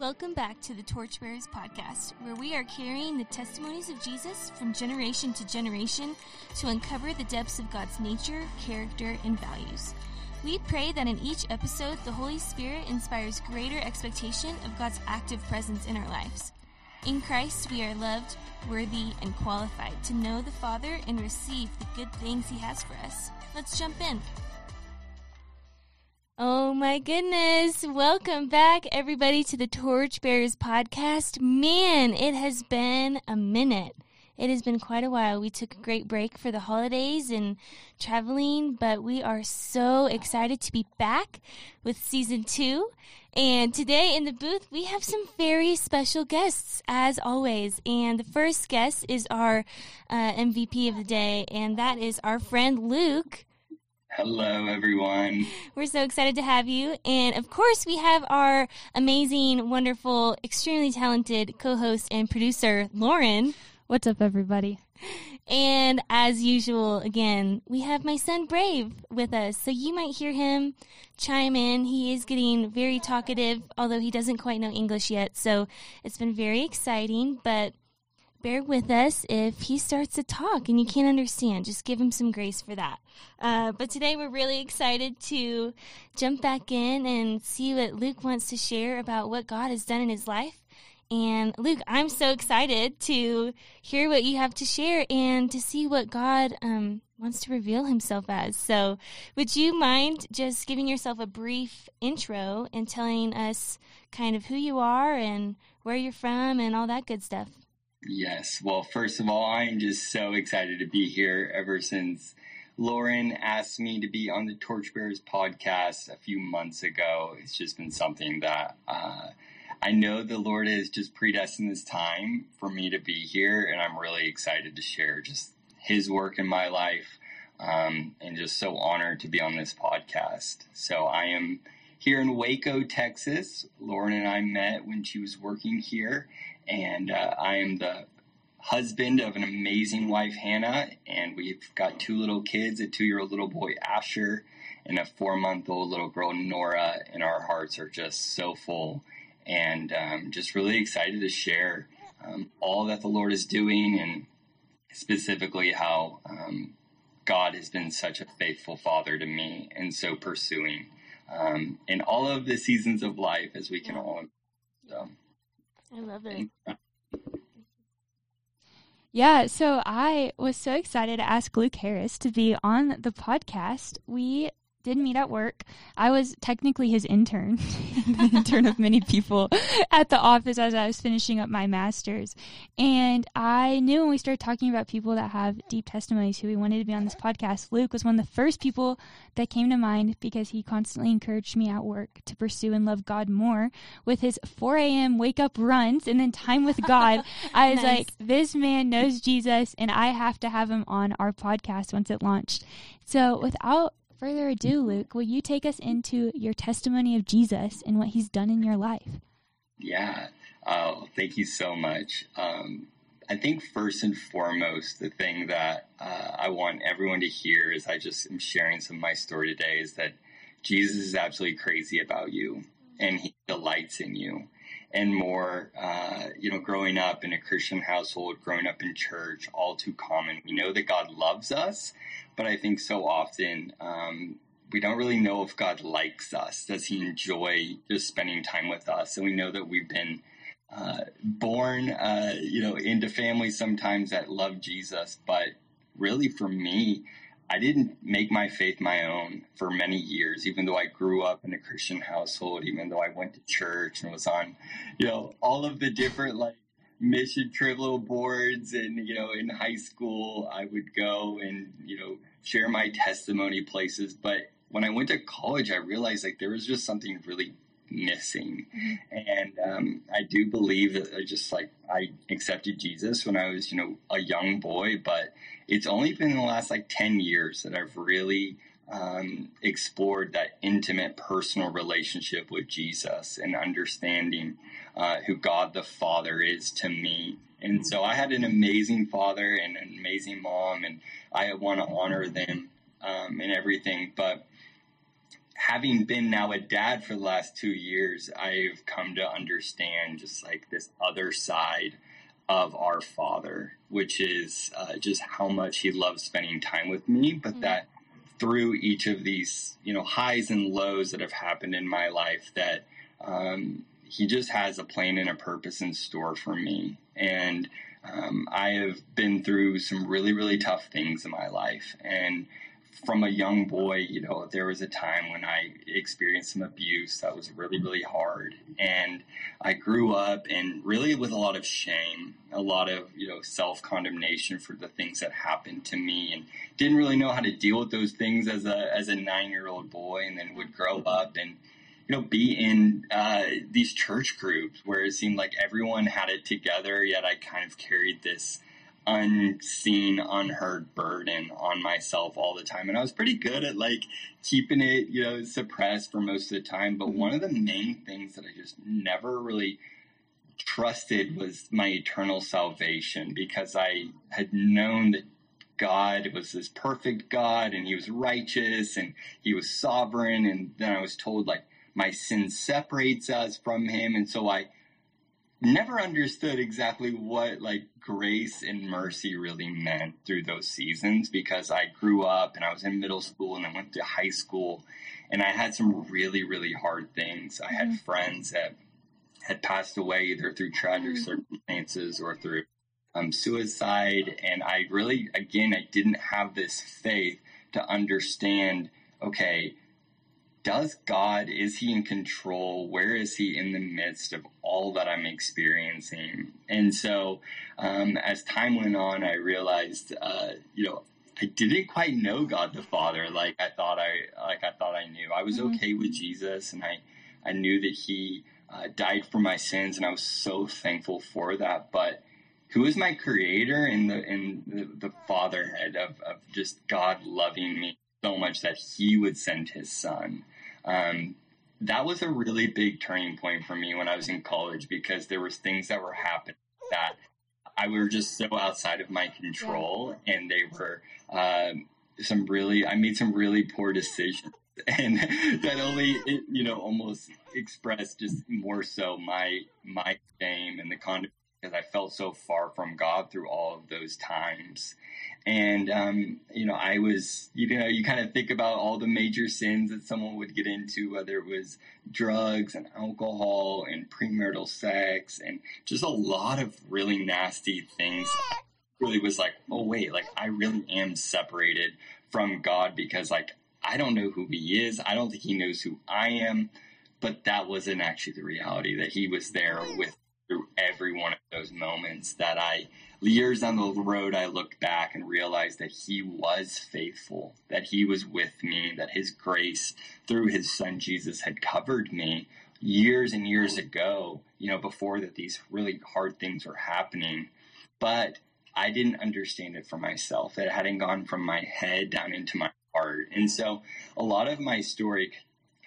Welcome back to the Torchbearers podcast, where we are carrying the testimonies of Jesus from generation to generation to uncover the depths of God's nature, character, and values. We pray that in each episode, the Holy Spirit inspires greater expectation of God's active presence in our lives. In Christ, we are loved, worthy, and qualified to know the Father and receive the good things He has for us. Let's jump in. Oh my goodness. Welcome back, everybody, to the Torchbearers podcast. Man, it has been a minute. It has been quite a while. We took a great break for the holidays and traveling, but we are so excited to be back with season two. And today in the booth, we have some very special guests, as always. And the first guest is our uh, MVP of the day, and that is our friend Luke. Hello, everyone. We're so excited to have you. And of course, we have our amazing, wonderful, extremely talented co host and producer, Lauren. What's up, everybody? And as usual, again, we have my son Brave with us. So you might hear him chime in. He is getting very talkative, although he doesn't quite know English yet. So it's been very exciting. But bear with us if he starts to talk and you can't understand. Just give him some grace for that. Uh, but today we're really excited to jump back in and see what Luke wants to share about what God has done in his life. And Luke, I'm so excited to hear what you have to share and to see what God um, wants to reveal himself as. So, would you mind just giving yourself a brief intro and telling us kind of who you are and where you're from and all that good stuff? Yes. Well, first of all, I'm just so excited to be here ever since Lauren asked me to be on the Torchbearers podcast a few months ago. It's just been something that uh, I know the Lord has just predestined this time for me to be here, and I'm really excited to share just His work in my life um, and just so honored to be on this podcast. So I am here in Waco, Texas. Lauren and I met when she was working here and uh, I am the husband of an amazing wife, Hannah, and we've got two little kids a two year old little boy, Asher, and a four month old little girl, Nora, and our hearts are just so full and um, just really excited to share um, all that the Lord is doing and specifically how um, God has been such a faithful father to me and so pursuing um, in all of the seasons of life as we can all. So. I love it. Yeah, so I was so excited to ask Luke Harris to be on the podcast. We did meet at work. I was technically his intern, the intern of many people at the office as I was finishing up my master's. And I knew when we started talking about people that have deep testimonies who we wanted to be on this podcast, Luke was one of the first people that came to mind because he constantly encouraged me at work to pursue and love God more with his 4 a.m. wake up runs and then time with God. I was nice. like, this man knows Jesus and I have to have him on our podcast once it launched. So without further ado, Luke, will you take us into your testimony of Jesus and what he's done in your life? Yeah. Oh, thank you so much. Um, I think first and foremost, the thing that uh, I want everyone to hear is I just am sharing some of my story today is that Jesus is absolutely crazy about you and he delights in you. And more, uh, you know, growing up in a Christian household, growing up in church, all too common. We know that God loves us, but I think so often um, we don't really know if God likes us. Does He enjoy just spending time with us? And we know that we've been uh, born, uh, you know, into families sometimes that love Jesus, but really for me, I didn't make my faith my own for many years, even though I grew up in a Christian household, even though I went to church and was on, you know, all of the different like mission trip little boards. And you know in high school i would go and you know share my testimony places. But when i went to college i realized like there was just something really missing. Mm-hmm. and um, i do believe that I just like i accepted jesus when i was you know a young boy but it's only been in the last like 10 years that i've really um, explored that intimate personal relationship with jesus and understanding uh, who God the Father is to me. And so I had an amazing father and an amazing mom, and I want to honor them um, and everything. But having been now a dad for the last two years, I've come to understand just like this other side of our father, which is uh, just how much he loves spending time with me, but mm-hmm. that through each of these, you know, highs and lows that have happened in my life, that um, he just has a plan and a purpose in store for me. And um, I have been through some really, really tough things in my life. And from a young boy, you know, there was a time when I experienced some abuse that was really, really hard. And I grew up and really with a lot of shame, a lot of, you know, self condemnation for the things that happened to me and didn't really know how to deal with those things as a, as a nine year old boy and then would grow up and, you know, be in uh, these church groups where it seemed like everyone had it together, yet I kind of carried this unseen, unheard burden on myself all the time. And I was pretty good at like keeping it, you know, suppressed for most of the time. But mm-hmm. one of the main things that I just never really trusted was my eternal salvation because I had known that God was this perfect God and he was righteous and he was sovereign. And then I was told like my sin separates us from him. And so I never understood exactly what like grace and mercy really meant through those seasons because I grew up and I was in middle school and I went to high school and I had some really, really hard things. I had mm-hmm. friends that had passed away either through tragic mm-hmm. circumstances or through um, suicide. And I really, again, I didn't have this faith to understand, okay, does God, is he in control? Where is he in the midst of all that I'm experiencing? And so, um, as time went on, I realized, uh, you know, I didn't quite know God the Father like I thought I like I thought I knew. I was mm-hmm. okay with Jesus, and I I knew that He uh, died for my sins, and I was so thankful for that. But who is my Creator and the and the, the fatherhead of of just God loving me so much that He would send His Son. Um, that was a really big turning point for me when I was in college because there was things that were happening that I were just so outside of my control, and they were um, some really. I made some really poor decisions, and that only you know almost expressed just more so my my shame and the condemnation because I felt so far from God through all of those times. And, um, you know, I was, you know, you kind of think about all the major sins that someone would get into, whether it was drugs and alcohol and premarital sex and just a lot of really nasty things. Really was like, oh, wait, like I really am separated from God because, like, I don't know who He is. I don't think He knows who I am. But that wasn't actually the reality that He was there with through every one of those moments that I, years down the road, I looked back and realized that He was faithful, that He was with me, that His grace through His Son Jesus had covered me years and years ago, you know, before that these really hard things were happening. But I didn't understand it for myself. It hadn't gone from my head down into my heart. And so a lot of my story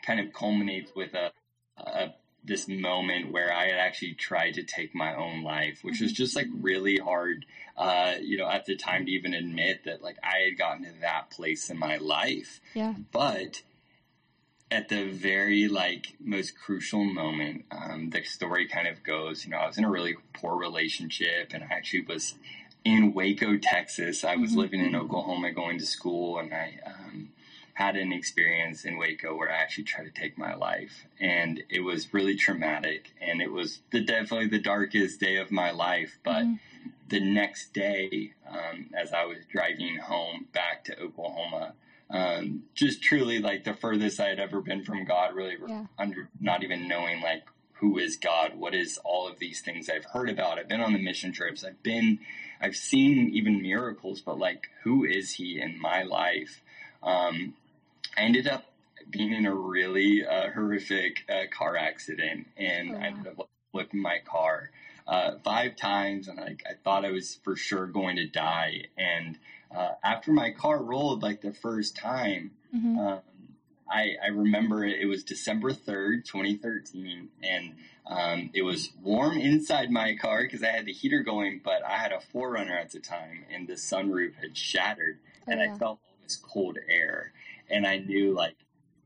kind of culminates with a, a this moment where I had actually tried to take my own life, which was just like really hard, uh, you know, at the time to even admit that like I had gotten to that place in my life. Yeah. But at the very like most crucial moment, um, the story kind of goes, you know, I was in a really poor relationship and I actually was in Waco, Texas. I was mm-hmm. living in Oklahoma going to school and I, um, had an experience in Waco where I actually tried to take my life, and it was really traumatic, and it was the, definitely the darkest day of my life. But mm-hmm. the next day, um, as I was driving home back to Oklahoma, um, just truly like the furthest I had ever been from God, really yeah. under not even knowing like who is God, what is all of these things I've heard about. I've been on the mission trips, I've been, I've seen even miracles, but like who is He in my life? Um, I ended up being in a really uh, horrific uh, car accident, and oh, I ended up flipping my car uh, five times, and I, I, thought I was for sure going to die. And uh, after my car rolled, like the first time, mm-hmm. um, I, I, remember it, it, was December third, twenty thirteen, and um, it was warm inside my car because I had the heater going, but I had a 4Runner at the time, and the sunroof had shattered, oh, and yeah. I felt all this cold air and I knew like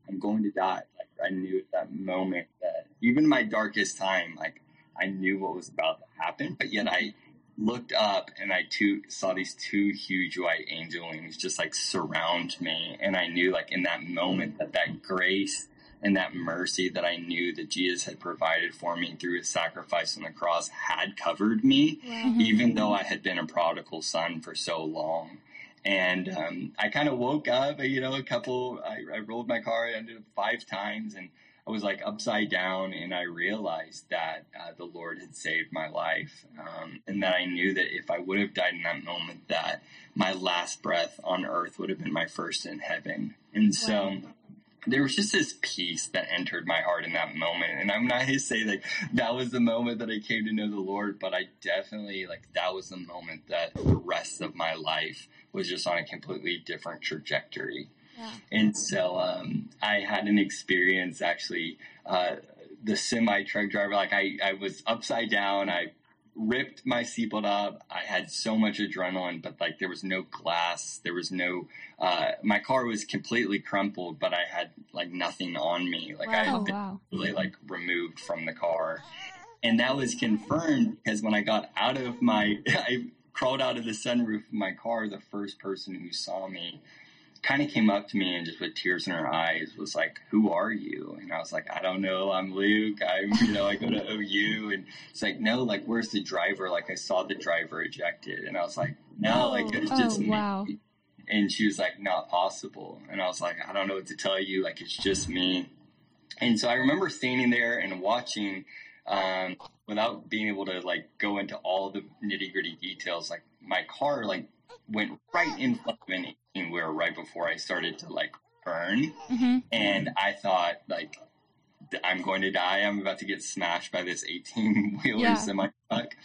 I'm going to die. Like I knew at that moment that even in my darkest time, like I knew what was about to happen, but yet I looked up and I two, saw these two huge white angel wings just like surround me. And I knew like in that moment that that grace and that mercy that I knew that Jesus had provided for me through his sacrifice on the cross had covered me, wow. even mm-hmm. though I had been a prodigal son for so long. And um, I kind of woke up, you know, a couple, I, I rolled my car, I ended up five times and I was like upside down and I realized that uh, the Lord had saved my life. Um, and that I knew that if I would have died in that moment, that my last breath on earth would have been my first in heaven. And so, there was just this peace that entered my heart in that moment. And I'm not going to say like that was the moment that I came to know the Lord, but I definitely like that was the moment that the rest of my life was just on a completely different trajectory. Yeah. And so um, I had an experience actually. Uh, the semi truck driver, like I, I was upside down. I ripped my seatbelt up. I had so much adrenaline, but like there was no glass. There was no, uh, my car was completely crumpled, but I had like nothing on me. Like wow. I had been wow. really like removed from the car. And that was confirmed because when I got out of my, I crawled out of the sunroof of my car, the first person who saw me kind of came up to me and just with tears in her eyes was like, "Who are you?" And I was like, "I don't know. I'm Luke. I'm you know I go to OU." And it's like, "No, like where's the driver?" Like I saw the driver ejected, and I was like, "No, like it's oh, just wow. me." And she was like, "Not possible." And I was like, "I don't know what to tell you. Like it's just me." And so I remember standing there and watching. Um, without being able to like go into all the nitty gritty details, like my car like went right in front of an 18 wheeler right before I started to like burn. Mm-hmm. And I thought like, I'm going to die. I'm about to get smashed by this 18 wheeler yeah. semi truck.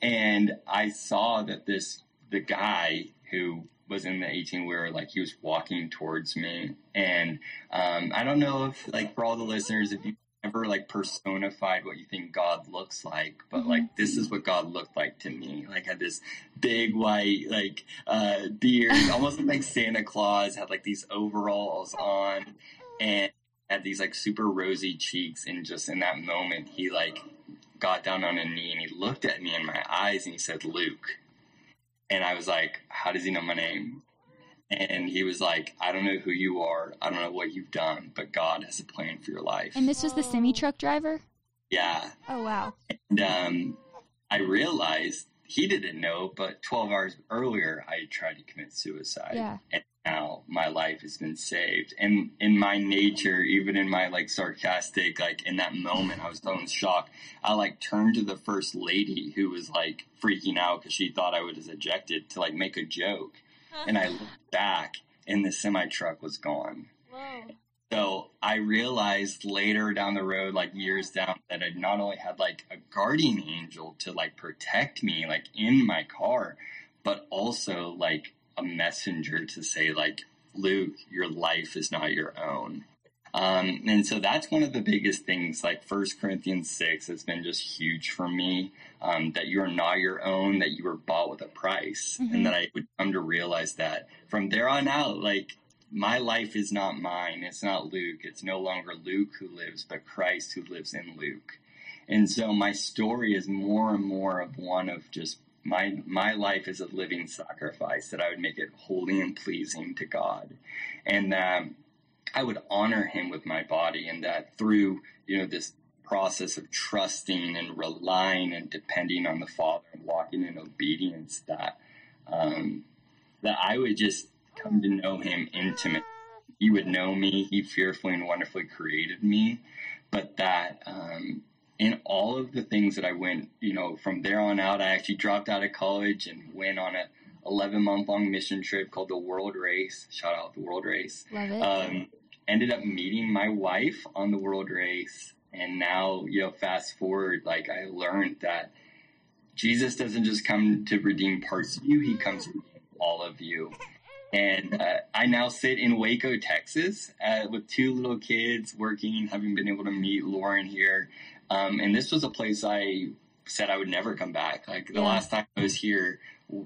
And I saw that this, the guy who was in the 18 wheeler, like he was walking towards me. And um, I don't know if, like, for all the listeners, if you ever like personified what you think God looks like, but mm-hmm. like this is what God looked like to me. Like had this big white like uh beard, almost like Santa Claus, had like these overalls on and had these like super rosy cheeks and just in that moment he like got down on a knee and he looked at me in my eyes and he said Luke. And I was like, How does he know my name? And he was like, I don't know who you are. I don't know what you've done, but God has a plan for your life. And this was the semi truck driver? Yeah. Oh, wow. And um, I realized he didn't know, but 12 hours earlier, I tried to commit suicide. Yeah. And now my life has been saved. And in my nature, even in my like sarcastic, like in that moment, I was so in shock. I like turned to the first lady who was like freaking out because she thought I was ejected to like make a joke and I looked back and the semi truck was gone. Whoa. So I realized later down the road, like years down, that I not only had like a guardian angel to like protect me, like in my car, but also like a messenger to say like, Luke, your life is not your own. Um, and so that's one of the biggest things, like First Corinthians 6 has been just huge for me, um, that you are not your own, that you were bought with a price. Mm-hmm. And that I would come to realize that from there on out, like my life is not mine. It's not Luke. It's no longer Luke who lives, but Christ who lives in Luke. And so my story is more and more of one of just my my life is a living sacrifice that I would make it holy and pleasing to God, and that I would honor him with my body and that through, you know, this process of trusting and relying and depending on the Father and walking in obedience that, um, that I would just come to know him intimately. He would know me. He fearfully and wonderfully created me. But that, um, in all of the things that I went, you know, from there on out, I actually dropped out of college and went on a 11 month long mission trip called the World Race. Shout out the World Race. Love it. Um, ended up meeting my wife on the world race. And now, you know, fast forward, like I learned that Jesus doesn't just come to redeem parts of you, he comes to redeem all of you. And uh, I now sit in Waco, Texas, uh, with two little kids working, having been able to meet Lauren here. Um, and this was a place I said I would never come back. Like the Yeah. last time I was here,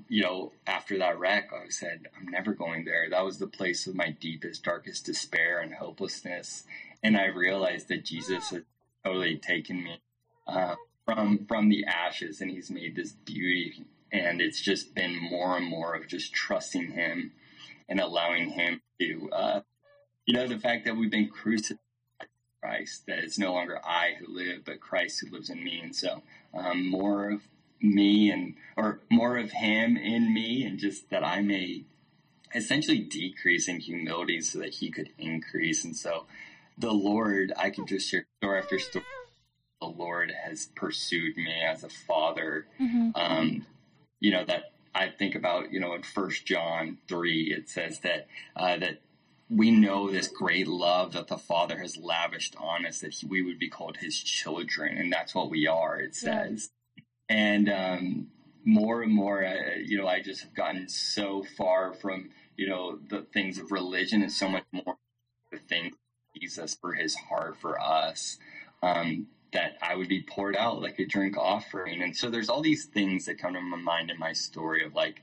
you know, after that wreck, I said, I'm never going there. That was the place of my deepest, darkest despair and hopelessness. And I realized that Jesus has totally taken me uh, from from the ashes, and He's made this beauty. And it's just been more and more of just trusting Him and allowing Him to, uh, you know, the fact that we've been crucified Christ, that it's no longer I who live, but Christ who lives in me. And so, um, more of me and or more of him in me and just that I may essentially decrease in humility so that he could increase. And so the Lord I could just share story after story. The Lord has pursued me as a father. Mm-hmm. um, you know that I think about you know in First John three it says that uh, that we know this great love that the Father has lavished on us that he, we would be called His children. And that's what we are it says and um, more and more uh, you know I just have gotten so far from you know the things of religion and so much more the things Jesus for His heart for us um, that I would be poured out like a drink offering. And so there's all these things that come to my mind in my story of like,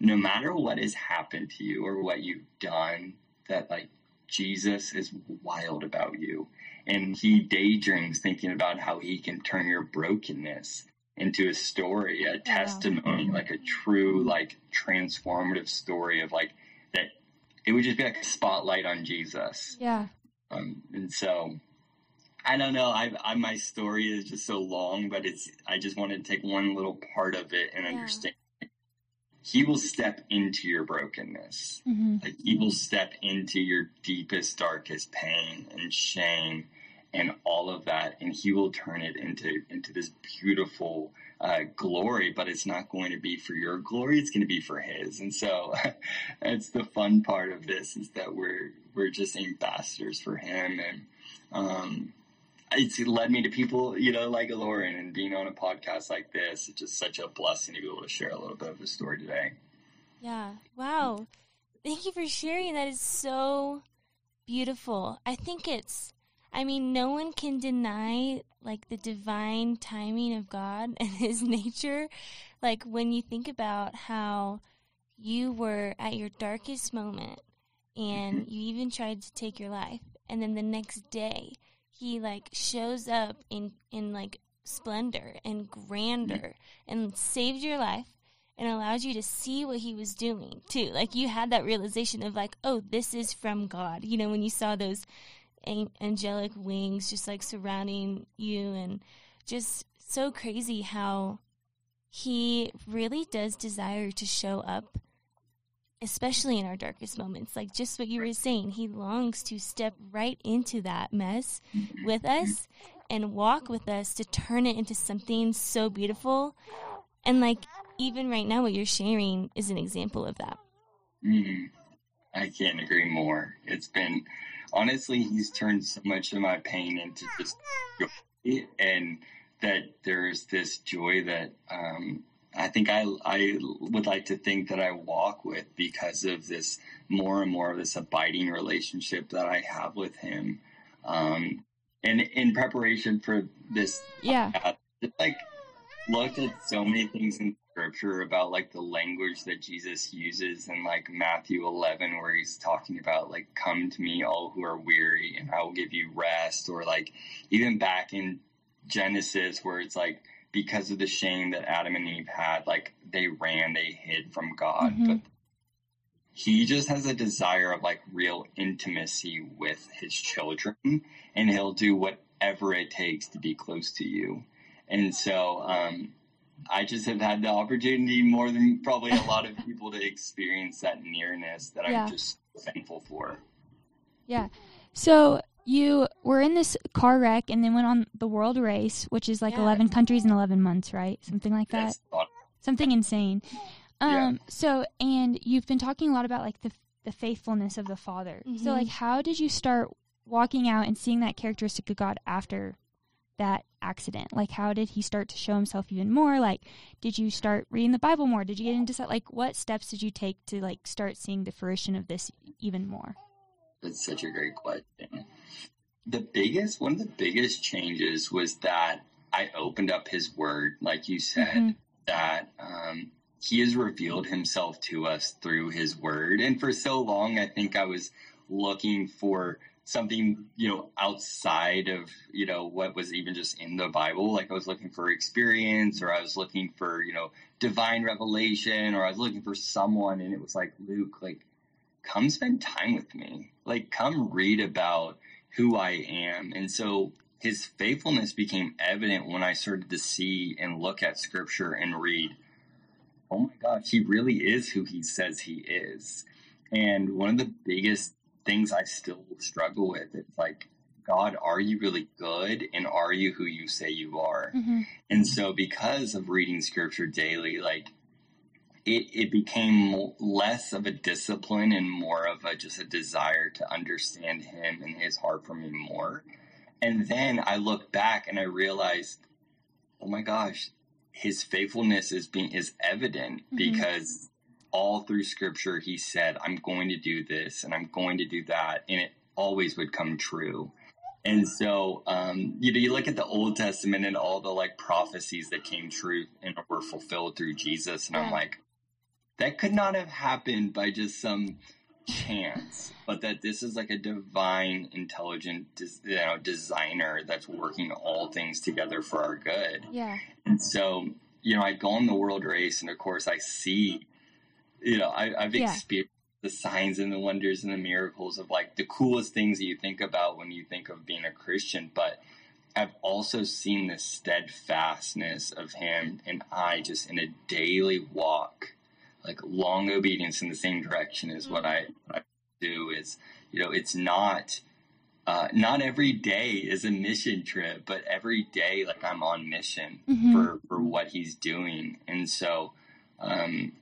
no matter what has happened to you or what you've done, that like Jesus is wild about you. And he daydreams thinking about how he can turn your brokenness into a story, a testimony, like a true, like transformative story of like that it would just be like a spotlight on Jesus. Yeah. Um, and so I don't know. I, I my story is just so long, but it's I just wanted to take one little part of it and Yeah. understand. He will step into your brokenness. Mm-hmm. Like he will step into your deepest, darkest pain and shame and all of that, and he will turn it into into this beautiful uh, glory. But it's not going to be for your glory; it's going to be for his. And so, that's the fun part of this is that we're we're just ambassadors for him, and um, it's led me to people, you know, like Lauren, and being on a podcast like this. It's just such a blessing to be able to share a little bit of the story today. Yeah. Wow. Thank you for sharing. That is so beautiful. I think it's, I mean, no one can deny like the divine timing of God and his nature. Like when you think about how you were at your darkest moment and mm-hmm. you even tried to take your life and then the next day he like shows up in in like splendor and mm-hmm. grandeur and saved your life and allows you to see what he was doing too. Like you had that realization of like, oh, this is from God. You know, when you saw those angelic wings just like surrounding you and just so crazy how he really does desire to show up especially in our darkest moments. Like just what you were saying he longs to step right into that mess with us and walk with us to turn it into something so beautiful. And like even right now what you're sharing is an example of that. Mm, I can't agree more. It's been honestly, he's turned so much of my pain into just joy, and that there's this joy that um, I think I I would like to think that I walk with because of this more and more of this abiding relationship that I have with him. Um, and in preparation for this Yeah. uh, just like looked at so many things in scripture about like the language that Jesus uses in like Matthew 11 where he's talking about like come to me all who are weary and I will give you rest or like even back in Genesis where it's like because of the shame that Adam and Eve had like they ran they hid from God Mhm. but he just has a desire of like real intimacy with his children and he'll do whatever it takes to be close to you and so um, I just have had the opportunity more than probably a lot of people to experience that nearness that Yeah. I'm just thankful for. Yeah. So you were in this car wreck and then went on the world race, which is like Yeah. 11 countries in 11 months, right? Something like that. That's Something insane. Yeah. Um so and you've been talking a lot about like the the faithfulness of the Father. So Mhm. like how did you start walking out and seeing that characteristic of God after that accident? Like how did he start to show himself even more? Like did you start reading the Bible more? Did you get into that like what steps did you take to like start seeing the fruition of this even more? That's such a great question. The biggest, one of the biggest changes was that I opened up His Word, like you said, Mhm. that um, He has revealed Himself to us through His Word. And for so long, I think I was looking for something, you know, outside of, you know, what was even just in the Bible. Like I was looking for experience or I was looking for, you know, divine revelation or I was looking for someone. And it was like, Luke, like, come spend time with me. Like, come read about who I am. And so his faithfulness became evident when I started to see and look at scripture and read, oh my gosh, he really is who he says he is. And one of the biggest things I still struggle with It's like, God, are you really good? And are you who you say you are? Mhm. And so, because of reading scripture daily, like it, it became less of a discipline and more of a just a desire to understand him and his heart for me more. And then I look back and I realized, oh my gosh, his faithfulness is being is evident Mhm. because all through scripture he said, I'm going to do this and I'm going to do that, and it always would come true. And so, um, you know, you look at the Old Testament and all the like prophecies that came true and were fulfilled through Jesus, and I'm like, that could not have happened by just some chance, but that this is like a divine, intelligent, you know, designer that's working all things together for our good. Yeah. And so, you know, I go on the world race, and of course, I see, you know, I, I've Yeah. experienced the signs and the wonders and the miracles of like the coolest things that you think about when you think of being a Christian. But I've also seen the steadfastness of Him, and I just in a daily walk, like long obedience in the same direction is what I, what I do. Is you know, it's not. Uh, not every day is a mission trip, but every day, like I'm on mission Mhm. for for what he's doing. And so, um,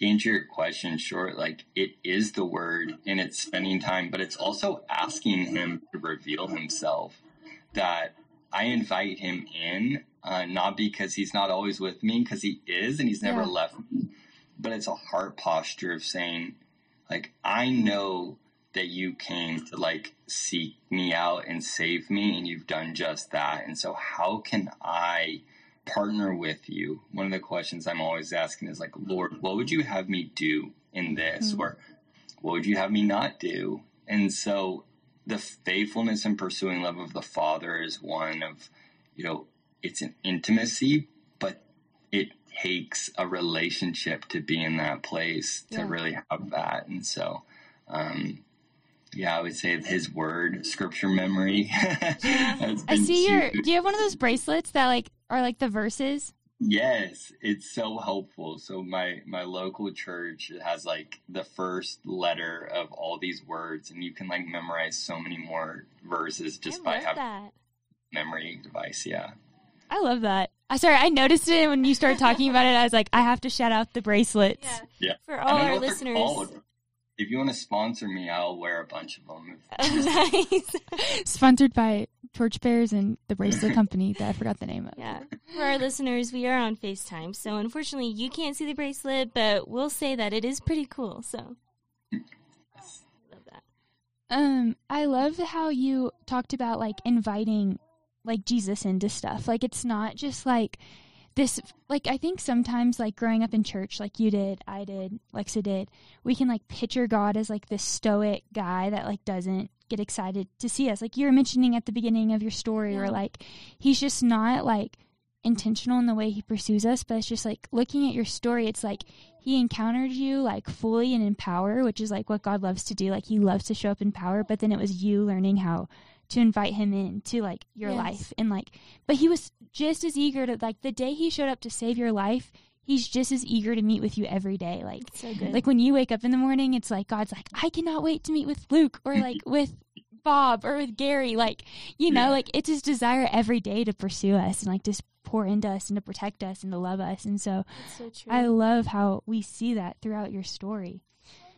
to answer your question short, like it is the word and it's spending time, but it's also asking him to reveal himself. That I invite him in, uh, not because he's not always with me, because he is and he's never Yeah. left me, but it's a heart posture of saying, like, I know that you came to like seek me out and save me and you've done just that and so how can i partner with you one of the questions i'm always asking is like lord what would you have me do in this Mhm. or what would you have me not do and so the faithfulness and pursuing love of the father is one of you know it's an intimacy but it takes a relationship to be in that place to Yeah. really have that and so um yeah, I would say his word, scripture memory. has I been see your. huge. Do you have one of those bracelets that like are like the verses? Yes, it's so helpful. So my my local church has like the first letter of all these words, and you can like memorize so many more verses just by having that. memory device. Yeah. I love that. I sorry, I noticed it when you started talking about it. I was like, I have to shout out the bracelets. Yeah. Yeah. For all our listeners. Called. If you want to sponsor me, I'll wear a bunch of them. nice. Sponsored by Torchbearers and the bracelet company that I forgot the name of. Yeah. For our listeners, we are on FaceTime. So unfortunately, you can't see the bracelet, but we'll say that it is pretty cool. So I love that. Um, I love how you talked about like inviting like Jesus into stuff. Like it's not just like this like I think sometimes like growing up in church like you did, I did, Lexa did, we can like picture God as like this stoic guy that like doesn't get excited to see us. Like you were mentioning at the beginning of your story Yeah. or like he's just not like intentional in the way he pursues us, but it's just like looking at your story, it's like he encountered you like fully and in power, which is like what God loves to do. Like he loves to show up in power, but then it was you learning how to invite him in to like your Yes. life and like but he was just as eager to like the day he showed up to save your life, he's just as eager to meet with you every day. Like so good. like when you wake up in the morning, it's like God's like, I cannot wait to meet with Luke or like with Bob or with Gary. Like, you know, Yeah. like it's his desire every day to pursue us and like just pour into us and to protect us and to love us. And so so true. I love how we see that throughout your story.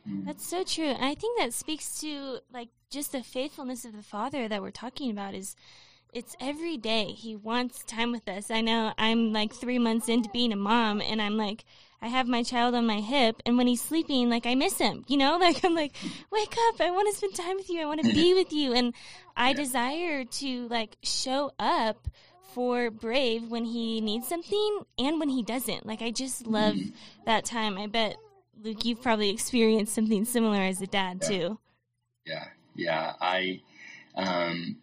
That's so true. And I think that speaks to like just the faithfulness of the father that we're talking about is it's every day he wants time with us. I know I'm like 3 months into being a mom and I'm like I have my child on my hip and when he's sleeping like I miss him, you know? Like I'm like wake up, I want to spend time with you. I want to be with you and I desire to like show up for Brave when he needs something and when he doesn't. Like I just love mm. that time. I bet Luke, you've probably experienced something similar as a dad yeah. too. Yeah, yeah. I, um,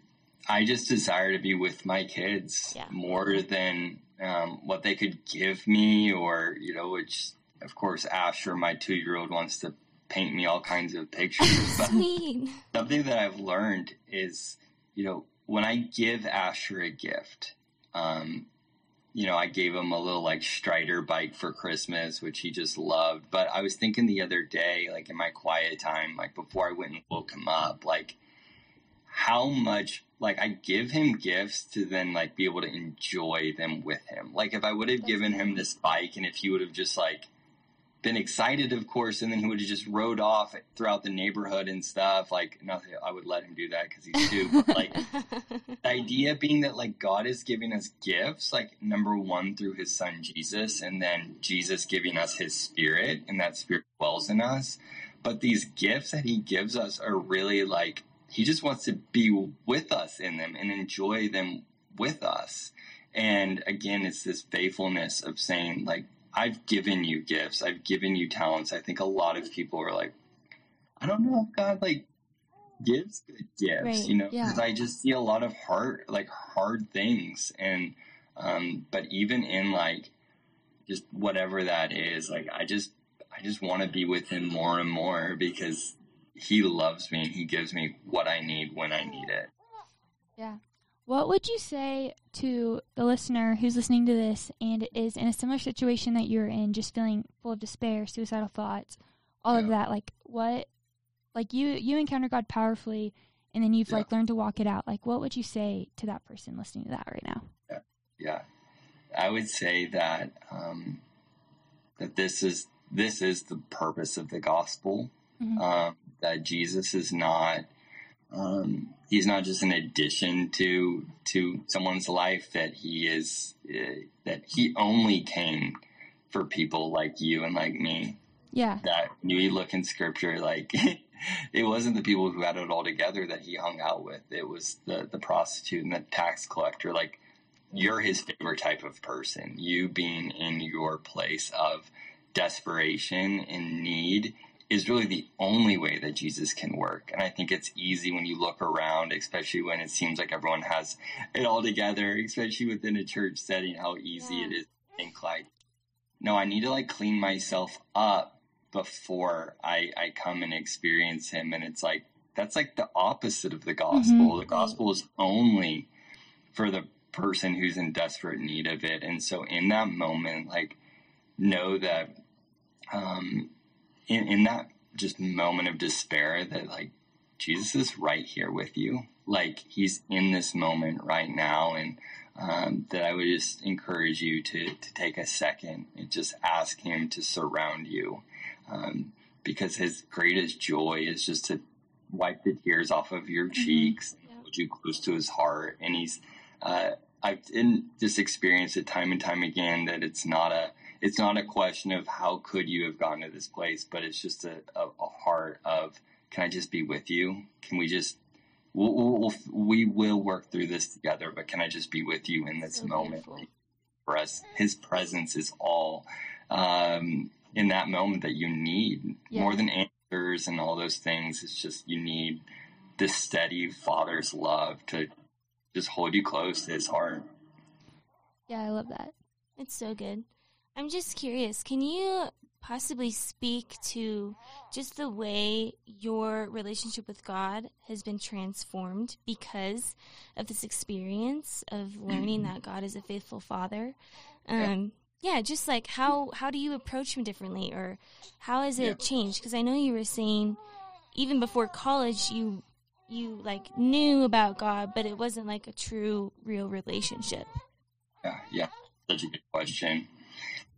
I just desire to be with my kids yeah. more than um, what they could give me, or you know, which of course Asher, my two-year-old, wants to paint me all kinds of pictures. Sweet. something that I've learned is, you know, when I give Asher a gift, um, you know, I gave him a little like Strider bike for Christmas, which he just loved. But I was thinking the other day, like in my quiet time, like before I went and woke him up, like how much like I give him gifts to then like be able to enjoy them with him. Like if I would have given him this bike and if he would have just like been excited, of course, and then he would have just rode off throughout the neighborhood and stuff. Like, nothing, I would let him do that because he's. But like, the idea being that like God is giving us gifts, like number one through His Son Jesus, and then Jesus giving us His Spirit, and that Spirit dwells in us. But these gifts that He gives us are really like He just wants to be with us in them and enjoy them with us. And again, it's this faithfulness of saying like I've given you gifts. I've given you talents. I think a lot of people are like, I don't know if God like gives good gifts, right. you know, because yeah. I just see a lot of hard, like hard things. And, um, but even in like just whatever that is, like I just, I just want to be with him more and more because he loves me and he gives me what I need when I need it. Yeah. What would you say to the listener who's listening to this and is in a similar situation that you're in, just feeling full of despair, suicidal thoughts, all yeah. of that? Like what like you you encounter God powerfully and then you've yeah. like learned to walk it out. Like what would you say to that person listening to that right now? Yeah. Yeah. I would say that um that this is this is the purpose of the gospel. Mm-hmm. Um, that Jesus is not um, he's not just an addition to to someone's life. That he is uh, that he only came for people like you and like me. Yeah. That you look in scripture, like it wasn't the people who had it all together that he hung out with. It was the the prostitute and the tax collector. Like you're his favorite type of person. You being in your place of desperation and need is really the only way that Jesus can work. And I think it's easy when you look around, especially when it seems like everyone has it all together, especially within a church setting, how easy yeah. it is to think like, no, I need to like clean myself up before I, I come and experience him. And it's like, that's like the opposite of the gospel. Mm-hmm. The gospel is only for the person who's in desperate need of it. And so in that moment, like, know that, um, in, in that just moment of despair that like Jesus is right here with you. Like he's in this moment right now. And um, that I would just encourage you to, to take a second and just ask him to surround you. Um, because his greatest joy is just to wipe the tears off of your mm-hmm. cheeks mm-hmm. hold you close to his heart. And he's, uh, I've just experienced it time and time again that it's not a, it's not a question of how could you have gotten to this place, but it's just a, a, a heart of can I just be with you? Can we just we'll, we'll, we will work through this together, but can I just be with you in this so moment? Beautiful. For us, His presence is all um, in that moment that you need yeah. more than answers and all those things. It's just you need this steady Father's love to just hold you close to His heart. Yeah, I love that. It's so good. I'm just curious, can you possibly speak to just the way your relationship with God has been transformed because of this experience of learning that God is a faithful father? Um, yeah. yeah, just like how how do you approach him differently or how has it yeah. changed? Because I know you were saying even before college you you like knew about God, but it wasn't like a true real relationship. Yeah, yeah. Such a good question.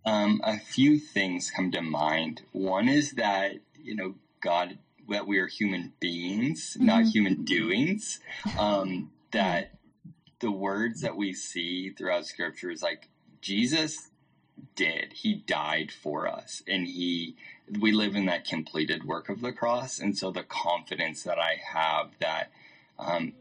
Um, a few things come to mind. One is that, you know, God, that we are human beings, mm-hmm. not human doings. Um, that the words that we see throughout scripture is like Jesus did. He died for us and he, we live in that completed work of the cross. And so the confidence that I have that, um,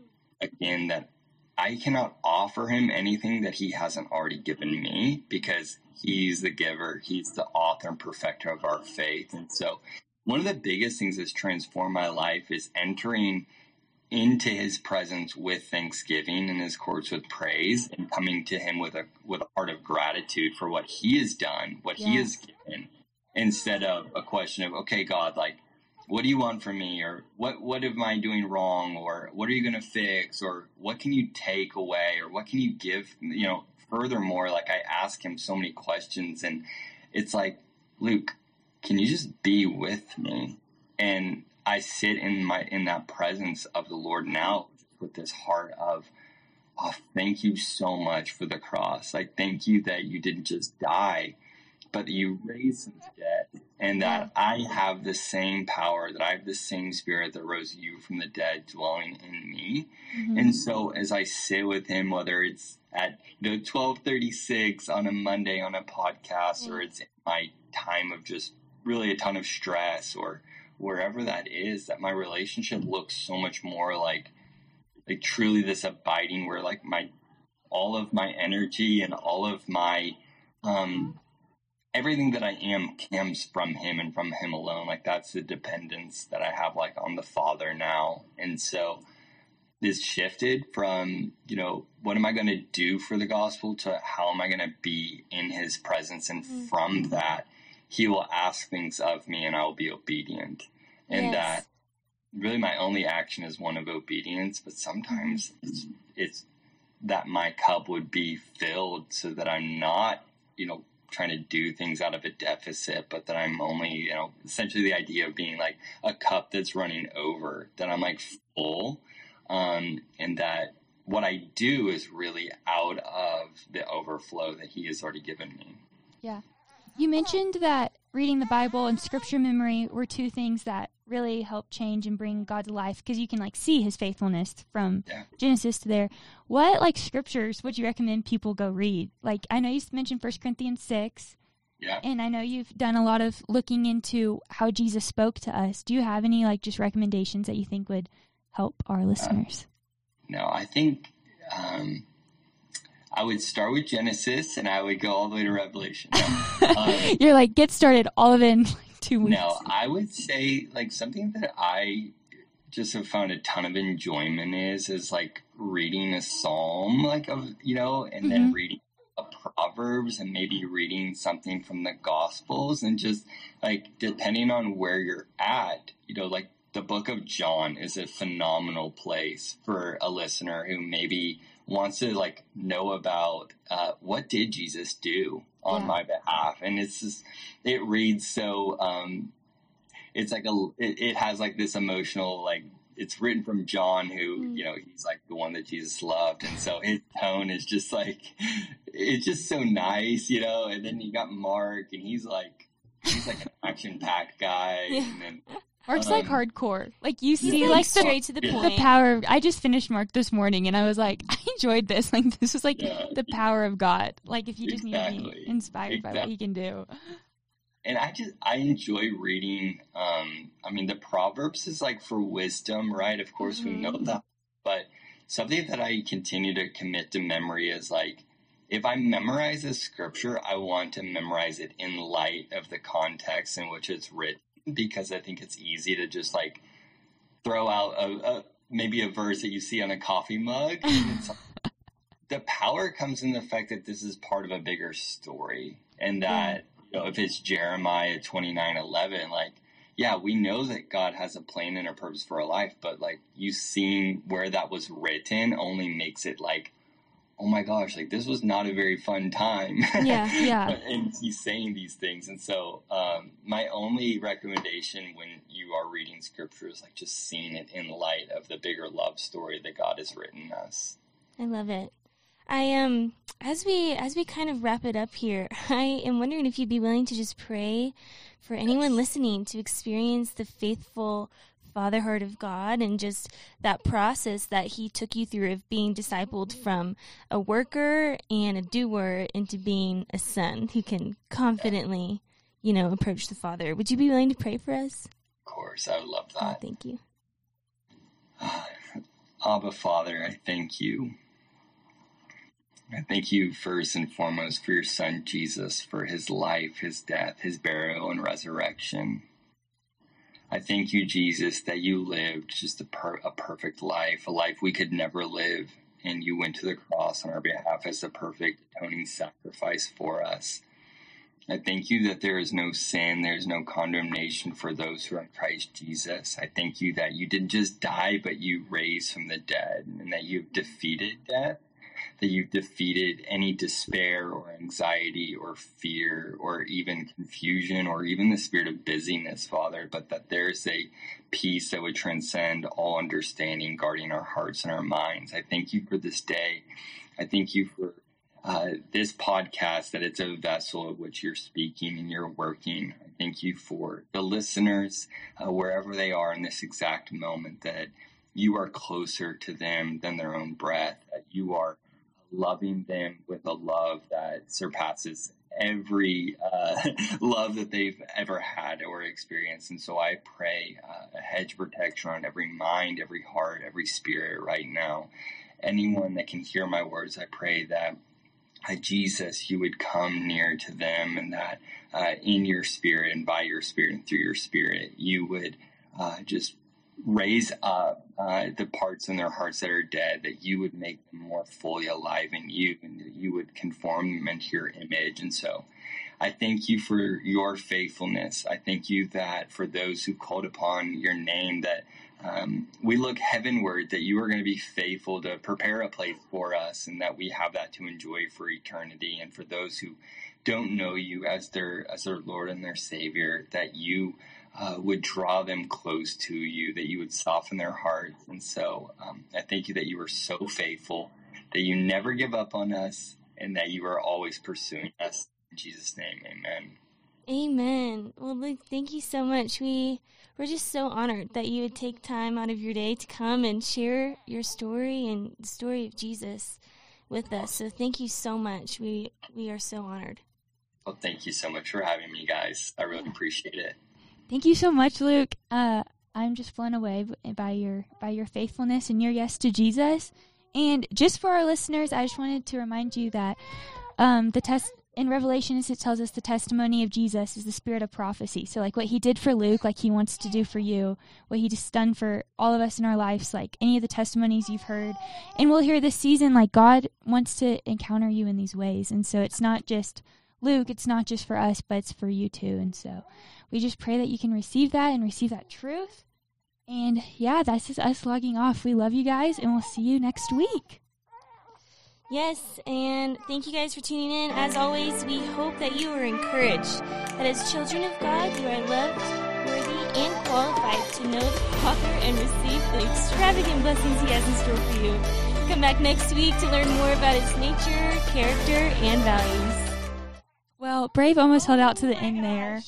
again, that I cannot offer him anything that he hasn't already given me because he's the giver, he's the author and perfecter of our faith. And so, one of the biggest things that's transformed my life is entering into his presence with thanksgiving and his courts with praise and coming to him with a with a heart of gratitude for what he has done, what he has given, instead of a question of, okay, God, like what do you want from me? Or what what am i doing wrong? Or what are you going to fix? Or what can you take away? Or what can you give you know? Furthermore like i ask him so many questions and it's like luke can you just be with me? And i sit in my in that presence of the lord now with this heart of oh thank you so much for the cross. Like thank you that you didn't just die but you raised from the dead, and that I have the same power, that I have the same spirit that rose you from the dead dwelling in me. Mm-hmm. And so as I sit with him, whether it's at you know twelve thirty six on a Monday on a podcast, mm-hmm. or it's my time of just really a ton of stress, or wherever that is, that my relationship looks so much more like like truly this abiding where like my all of my energy and all of my um everything that I am comes from him and from him alone. Like that's the dependence that I have like on the Father now. And so this shifted from, you know, what am I going to do for the gospel to how am I going to be in his presence? And mm-hmm. from that, he will ask things of me and I will be obedient. And yes. that really my only action is one of obedience, but sometimes mm-hmm. it's, it's that my cup would be filled so that I'm not, you know, trying to do things out of a deficit, but that I'm only, you know, essentially the idea of being like a cup that's running over, that I'm like full, um, and that what I do is really out of the overflow that He has already given me. Yeah. You mentioned that reading the Bible and scripture memory were two things that really help change and bring God to life because you can like see his faithfulness from yeah. Genesis to there. What like scriptures would you recommend people go read? Like I know you mentioned First Corinthians 6. Yeah. And I know you've done a lot of looking into how Jesus spoke to us. Do you have any like just recommendations that you think would help our listeners? Uh, no, I think um, I would start with Genesis and I would go all the way to Revelation. um, You're like, get started all of it in two weeks. No, I would say like something that I just have found a ton of enjoyment is is like reading a psalm, like of you know, and mm-hmm. then reading a proverbs and maybe reading something from the gospels and just like depending on where you're at, you know, like the book of John is a phenomenal place for a listener who maybe wants to like know about uh, what did Jesus do on yeah. my behalf, and it's just it reads so. Um, it's like a it, it, has like this emotional like it's written from John, who mm. you know he's like the one that Jesus loved, and so his tone is just like it's just so nice, you know. And then you got Mark, and he's like he's like an action packed guy, yeah. and then Mark's um, like hardcore. Like you see, like, straight to the point. The power. Of, I just finished Mark this morning, and I was like, I enjoyed this. Like this was like yeah. the power of God. Like if you just exactly. need to be inspired exactly. by what He can do. And I just I enjoy reading. Um, I mean, the Proverbs is like for wisdom, right? Of course, mm-hmm. we know mm-hmm. that, but something that I continue to commit to memory is like if I memorize a scripture, I want to memorize it in light of the context in which it's written because I think it's easy to just like throw out a, a maybe a verse that you see on a coffee mug. the power comes in the fact that this is part of a bigger story, and that you know, if it's Jeremiah twenty nine eleven, like yeah, we know that God has a plan and a purpose for our life, but like you seeing where that was written only makes it like oh my gosh, like this was not a very fun time. Yeah, yeah. and he's saying these things. And so, um, my only recommendation when you are reading scripture is like just seeing it in light of the bigger love story that God has written us. I love it. I um as we as we kind of wrap it up here, I am wondering if you'd be willing to just pray for anyone listening to experience the faithful fatherhood of God and just that process that He took you through of being discipled from a worker and a doer into being a son who can confidently, you know, approach the Father. Would you be willing to pray for us? Of course, I would love that. Oh, thank you. Abba, Father, I thank you I thank you first and foremost for your son Jesus, for his life, his death, his burial, and resurrection. I thank you, Jesus, that you lived just a, per- a perfect life, a life we could never live, and you went to the cross on our behalf as the perfect atoning sacrifice for us. I thank you that there is no sin, there is no condemnation for those who are in Christ Jesus. I thank you that you didn't just die, but you raised from the dead, and that you've defeated death that you've defeated any despair or anxiety or fear or even confusion or even the spirit of busyness, Father, but that there's a peace that would transcend all understanding, guarding our hearts and our minds. I thank you for this day. I thank you for uh, this podcast, that it's a vessel of which you're speaking and you're working. I thank you for the listeners, uh, wherever they are in this exact moment, that you are closer to them than their own breath, that you are loving them with a love that surpasses every uh, love that they've ever had or experienced. And so I pray uh, a hedge protection on every mind, every heart, every spirit right now. Anyone that can hear my words, I pray that uh, Jesus, you would come near to them and that uh, in your spirit and by your spirit and through your spirit, you would uh, just raise up uh, the parts in their hearts that are dead, that you would make them more fully alive in you, and that you would conform them into your image. And so I thank you for your faithfulness. I thank you that for those who called upon your name, that um, we look heavenward, that you are going to be faithful to prepare a place for us, and that we have that to enjoy for eternity. And for those who don't know you as their as their Lord and their Savior, that you uh, would draw them close to you, that you would soften their hearts. And so um, I thank you that you are so faithful, that you never give up on us, and that you are always pursuing us. In Jesus' name, amen. Amen. Well, Luke, thank you so much. We we're just so honored that you would take time out of your day to come and share your story and the story of Jesus with us. So thank you so much. We we are so honored. Well, thank you so much for having me, guys. I really appreciate it. Thank you so much, Luke. Uh, I'm just blown away by your by your faithfulness and your yes to Jesus. And just for our listeners, I just wanted to remind you that um, the test in Revelations it tells us the testimony of Jesus is the spirit of prophecy. So like what he did for Luke, like he wants to do for you, what he just done for all of us in our lives, like any of the testimonies you've heard. And we'll hear this season like God wants to encounter you in these ways. And so it's not just Luke, it's not just for us, but it's for you too. And so we just pray that you can receive that and receive that truth. And yeah, that's just us logging off. We love you guys, and we'll see you next week. Yes, and thank you guys for tuning in. As always, we hope that you are encouraged that as children of God, you are loved, worthy, and qualified to know the Father and receive the extravagant blessings He has in store for you. Come back next week to learn more about its nature, character, and values. Well, Brave almost held out to the end there.